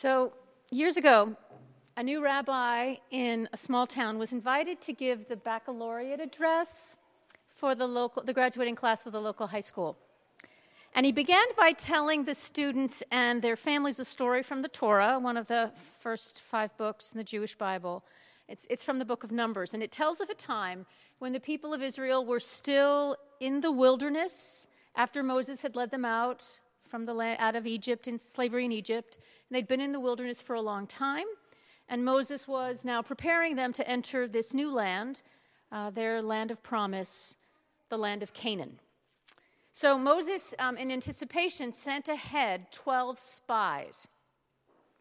So, years ago, a new rabbi in a small town was invited to give the baccalaureate address for the, local, the graduating class of the local high school. And he began by telling the students and their families a story from the Torah, one of the first five books in the Jewish Bible. It's, it's from the book of Numbers, and it tells of a time when the people of Israel were still in the wilderness after Moses had led them out from the land, out of Egypt in slavery in Egypt. And they'd been in the wilderness for a long time, and Moses was now preparing them to enter this new land, uh, their land of promise, the land of Canaan. So Moses, um, in anticipation, sent ahead 12 spies,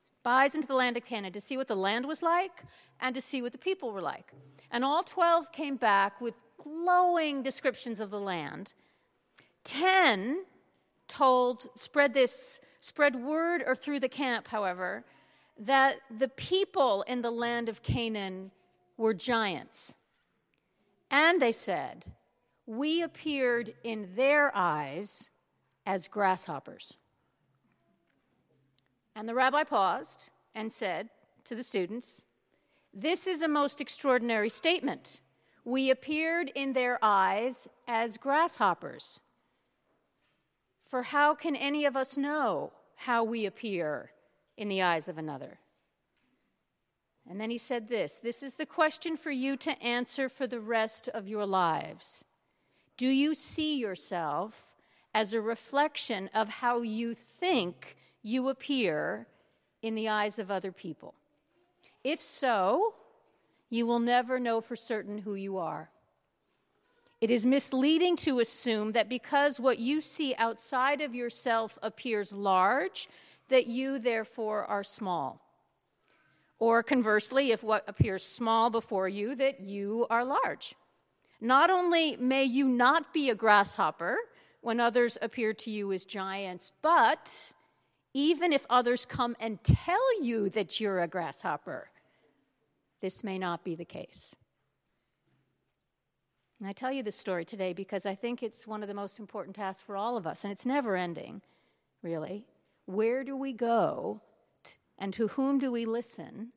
spies into the land of Canaan to see what the land was like and to see what the people were like. And all 12 came back with glowing descriptions of the land. 10 told, spread this, spread word or through the camp, however, that the people in the land of Canaan were giants. And they said, We appeared in their eyes as grasshoppers. And the rabbi paused and said to the students, This is a most extraordinary statement. We appeared in their eyes as grasshoppers. For how can any of us know how we appear in the eyes of another? And then he said this This is the question for you to answer for the rest of your lives. Do you see yourself as a reflection of how you think you appear in the eyes of other people? If so, you will never know for certain who you are. It is misleading to assume that because what you see outside of yourself appears large, that you therefore are small. Or conversely, if what appears small before you, that you are large. Not only may you not be a grasshopper when others appear to you as giants, but even if others come and tell you that you're a grasshopper, this may not be the case. And I tell you this story today because I think it's one of the most important tasks for all of us, and it's never ending, really. Where do we go t- and to whom do we listen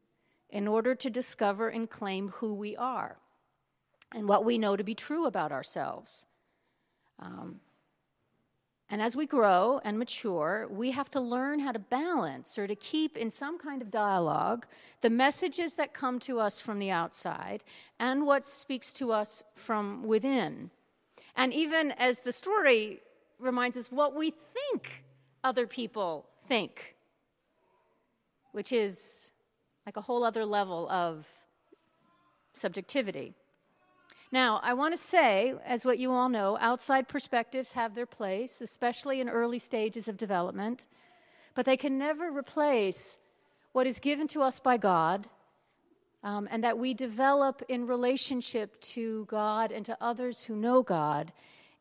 in order to discover and claim who we are and what we know to be true about ourselves? Um, and as we grow and mature, we have to learn how to balance or to keep in some kind of dialogue the messages that come to us from the outside and what speaks to us from within. And even as the story reminds us, what we think other people think, which is like a whole other level of subjectivity. Now, I want to say, as what you all know, outside perspectives have their place, especially in early stages of development, but they can never replace what is given to us by God um, and that we develop in relationship to God and to others who know God,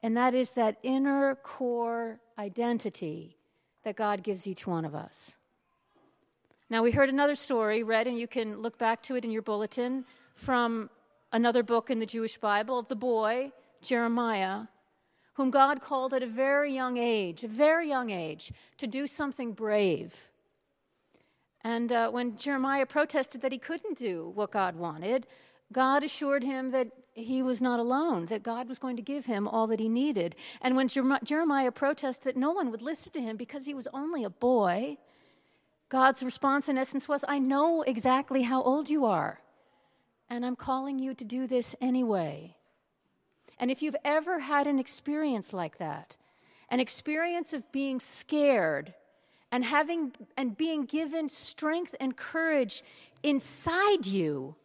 and that is that inner core identity that God gives each one of us. Now, we heard another story read, and you can look back to it in your bulletin from another book in the Jewish Bible of the boy, Jeremiah, whom God called at a very young age, a very young age, to do something brave. And uh, when Jeremiah protested that he couldn't do what God wanted, God assured him that he was not alone, that God was going to give him all that he needed. And when Jeremiah protested that no one would listen to him because he was only a boy, God's response, in essence, was I know exactly how old you are and I'm calling you to do this anyway. And if you've ever had an experience like that, an experience of being scared and having and being given strength and courage inside you,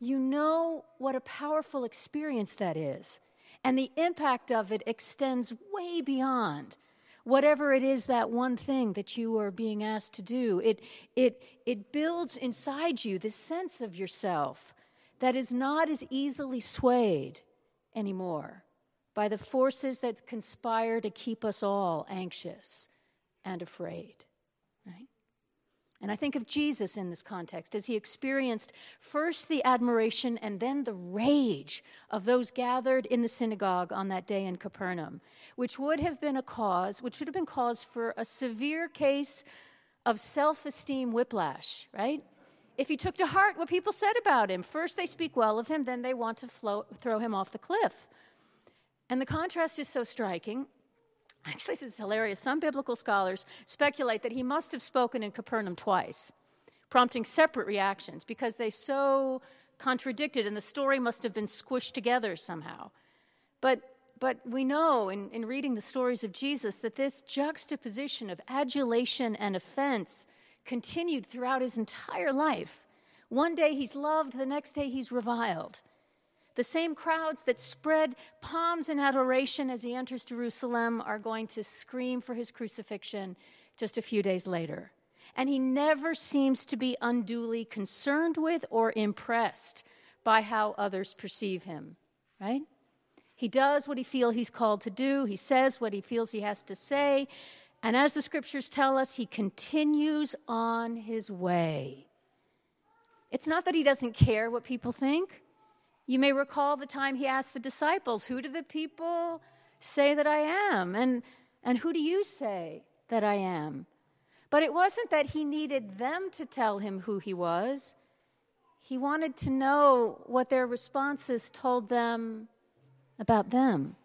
you know what a powerful experience that is. And the impact of it extends way beyond whatever it is that one thing that you are being asked to do. It, it, it builds inside you this sense of yourself that is not as easily swayed anymore by the forces that conspire to keep us all anxious and afraid. Right? And I think of Jesus in this context as he experienced first the admiration and then the rage of those gathered in the synagogue on that day in Capernaum, which would have been a cause, which would have been cause for a severe case of self esteem whiplash, right? If he took to heart what people said about him, first they speak well of him, then they want to flow, throw him off the cliff. And the contrast is so striking. Actually, this is hilarious. Some biblical scholars speculate that he must have spoken in Capernaum twice, prompting separate reactions because they so contradicted and the story must have been squished together somehow. But, but we know in, in reading the stories of Jesus that this juxtaposition of adulation and offense continued throughout his entire life. One day he's loved, the next day he's reviled. The same crowds that spread palms in adoration as he enters Jerusalem are going to scream for his crucifixion just a few days later. And he never seems to be unduly concerned with or impressed by how others perceive him, right? He does what he feels he's called to do, he says what he feels he has to say, and as the scriptures tell us, he continues on his way. It's not that he doesn't care what people think. You may recall the time he asked the disciples, Who do the people say that I am? And, and who do you say that I am? But it wasn't that he needed them to tell him who he was. He wanted to know what their responses told them about them.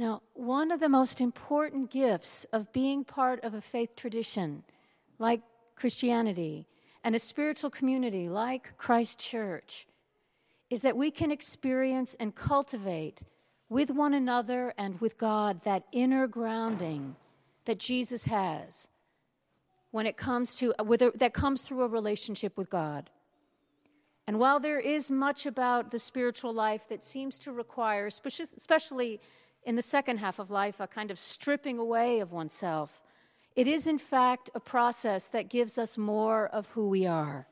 Now, one of the most important gifts of being part of a faith tradition like Christianity and a spiritual community like Christ Church is that we can experience and cultivate with one another and with God that inner grounding that Jesus has when it comes to a, that comes through a relationship with God. And while there is much about the spiritual life that seems to require, especially in the second half of life, a kind of stripping away of oneself. It is, in fact, a process that gives us more of who we are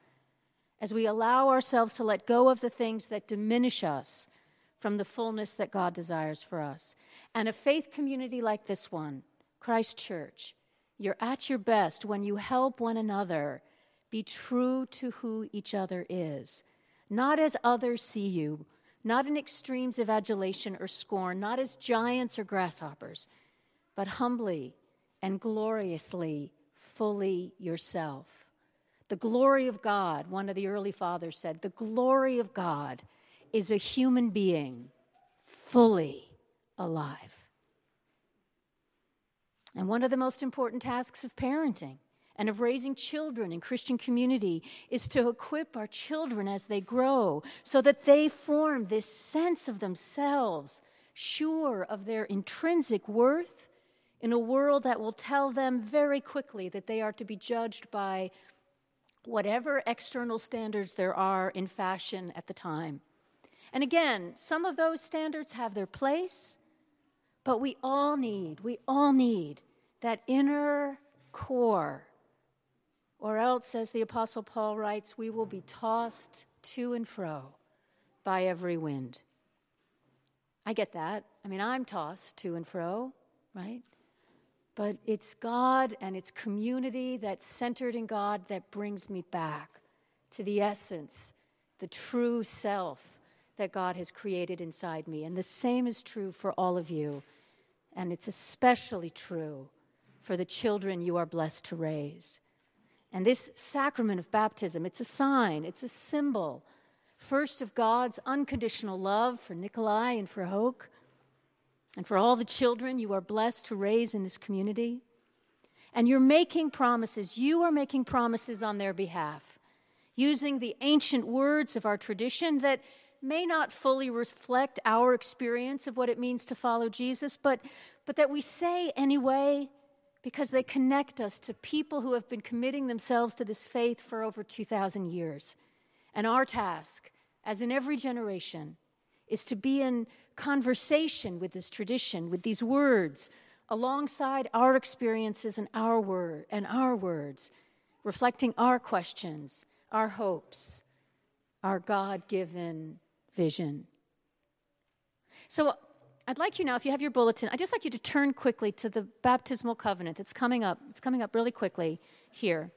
as we allow ourselves to let go of the things that diminish us from the fullness that God desires for us. And a faith community like this one, Christ Church, you're at your best when you help one another be true to who each other is, not as others see you, not in extremes of adulation or scorn, not as giants or grasshoppers, but humbly and gloriously, fully yourself. The glory of God, one of the early fathers said, the glory of God is a human being fully alive. And one of the most important tasks of parenting and of raising children in Christian community is to equip our children as they grow so that they form this sense of themselves, sure of their intrinsic worth in a world that will tell them very quickly that they are to be judged by whatever external standards there are in fashion at the time. And again, some of those standards have their place, but we all need, we all need that inner core or else, as the Apostle Paul writes, we will be tossed to and fro by every wind. I get that. I mean, I'm tossed to and fro, right? But it's God and it's community that's centered in God that brings me back to the essence, the true self that God has created inside me. And the same is true for all of you. And it's especially true for the children you are blessed to raise. And this sacrament of baptism, it's a sign, it's a symbol, first of God's unconditional love for Nikolai and for Hoke, and for all the children you are blessed to raise in this community. And you're making promises, you are making promises on their behalf, using the ancient words of our tradition that may not fully reflect our experience of what it means to follow Jesus, but, but that we say anyway because they connect us to people who have been committing themselves to this faith for over 2,000 years. And our task, as in every generation, is to be in conversation with this tradition, with these words, alongside our experiences and our word and our words, reflecting our questions, our hopes, our God-given vision. So I'd like you now, if you have your bulletin, I'd just like you to turn quickly to the baptismal covenant. It's coming up. It's coming up really quickly here.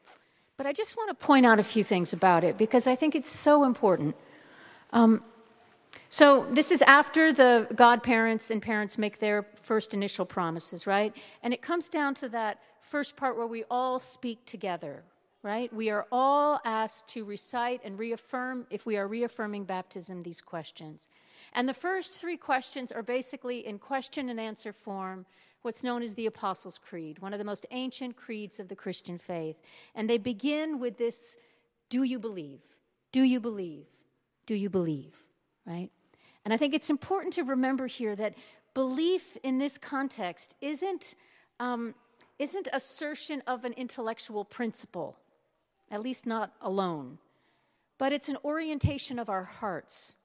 But I just want to point out a few things about it because I think it's so important. Um, so, this is after the godparents and parents make their first initial promises, right? And it comes down to that first part where we all speak together, right? We are all asked to recite and reaffirm, if we are reaffirming baptism, these questions. And the first three questions are basically in question and answer form, what's known as the Apostles' Creed, one of the most ancient creeds of the Christian faith. And they begin with this Do you believe? Do you believe? Do you believe? Right? And I think it's important to remember here that belief in this context isn't, um, isn't assertion of an intellectual principle, at least not alone, but it's an orientation of our hearts.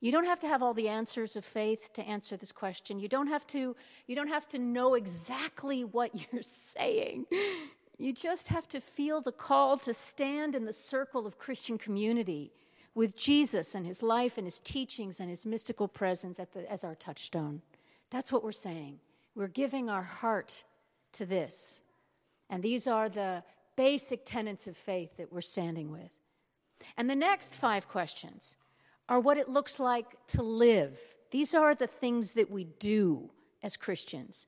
You don't have to have all the answers of faith to answer this question. You don't have to, you don't have to know exactly what you're saying. You just have to feel the call to stand in the circle of Christian community with Jesus and his life and his teachings and his mystical presence the, as our touchstone. That's what we're saying. We're giving our heart to this. And these are the basic tenets of faith that we're standing with. And the next five questions are what it looks like to live. These are the things that we do as Christians.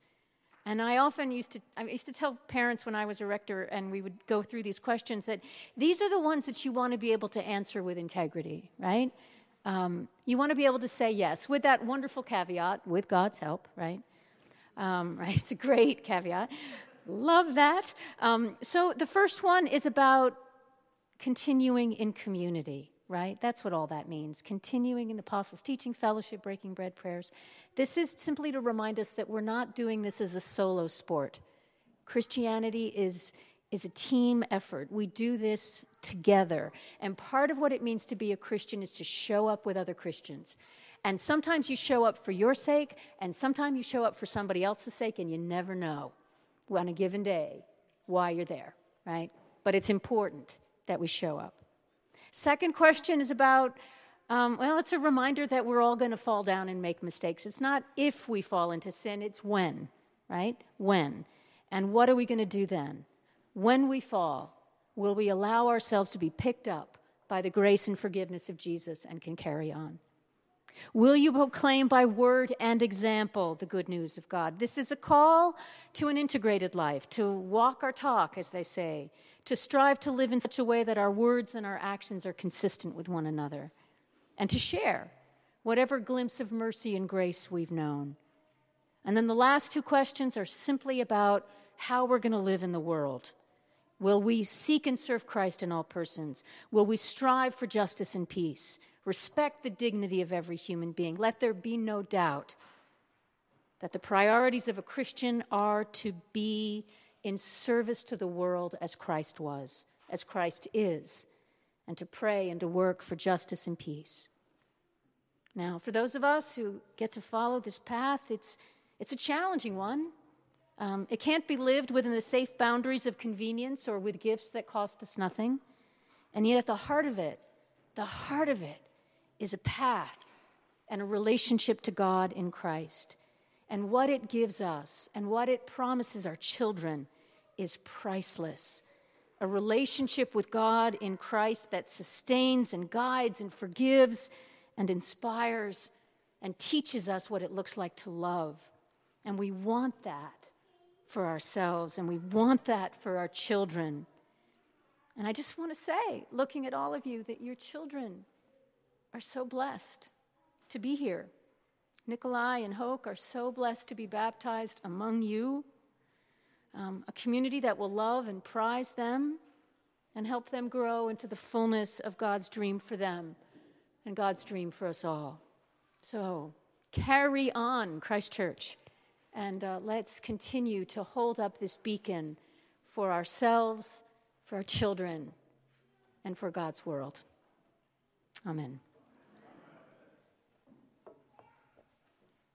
And I often used to, I used to tell parents when I was a rector and we would go through these questions that these are the ones that you want to be able to answer with integrity, right? Um, you want to be able to say yes with that wonderful caveat, with God's help, right? Um, right? It's a great caveat. Love that. Um, so the first one is about continuing in community right? That's what all that means. Continuing in the apostles' teaching, fellowship, breaking bread, prayers. This is simply to remind us that we're not doing this as a solo sport. Christianity is, is a team effort. We do this together. And part of what it means to be a Christian is to show up with other Christians. And sometimes you show up for your sake, and sometimes you show up for somebody else's sake, and you never know on a given day why you're there, right? But it's important that we show up. Second question is about, um, well, it's a reminder that we're all going to fall down and make mistakes. It's not if we fall into sin, it's when, right? When. And what are we going to do then? When we fall, will we allow ourselves to be picked up by the grace and forgiveness of Jesus and can carry on? Will you proclaim by word and example the good news of God? This is a call to an integrated life, to walk our talk, as they say, to strive to live in such a way that our words and our actions are consistent with one another, and to share whatever glimpse of mercy and grace we've known. And then the last two questions are simply about how we're going to live in the world. Will we seek and serve Christ in all persons? Will we strive for justice and peace? Respect the dignity of every human being? Let there be no doubt that the priorities of a Christian are to be in service to the world as Christ was, as Christ is, and to pray and to work for justice and peace. Now, for those of us who get to follow this path, it's, it's a challenging one. Um, it can't be lived within the safe boundaries of convenience or with gifts that cost us nothing. And yet, at the heart of it, the heart of it is a path and a relationship to God in Christ. And what it gives us and what it promises our children is priceless. A relationship with God in Christ that sustains and guides and forgives and inspires and teaches us what it looks like to love. And we want that for ourselves and we want that for our children. And I just want to say, looking at all of you, that your children are so blessed to be here. Nikolai and Hoke are so blessed to be baptized among you um, a community that will love and prize them and help them grow into the fullness of God's dream for them and God's dream for us all. So carry on, Christ Church, and uh, let's continue to hold up this beacon for ourselves, for our children, and for God's world. Amen.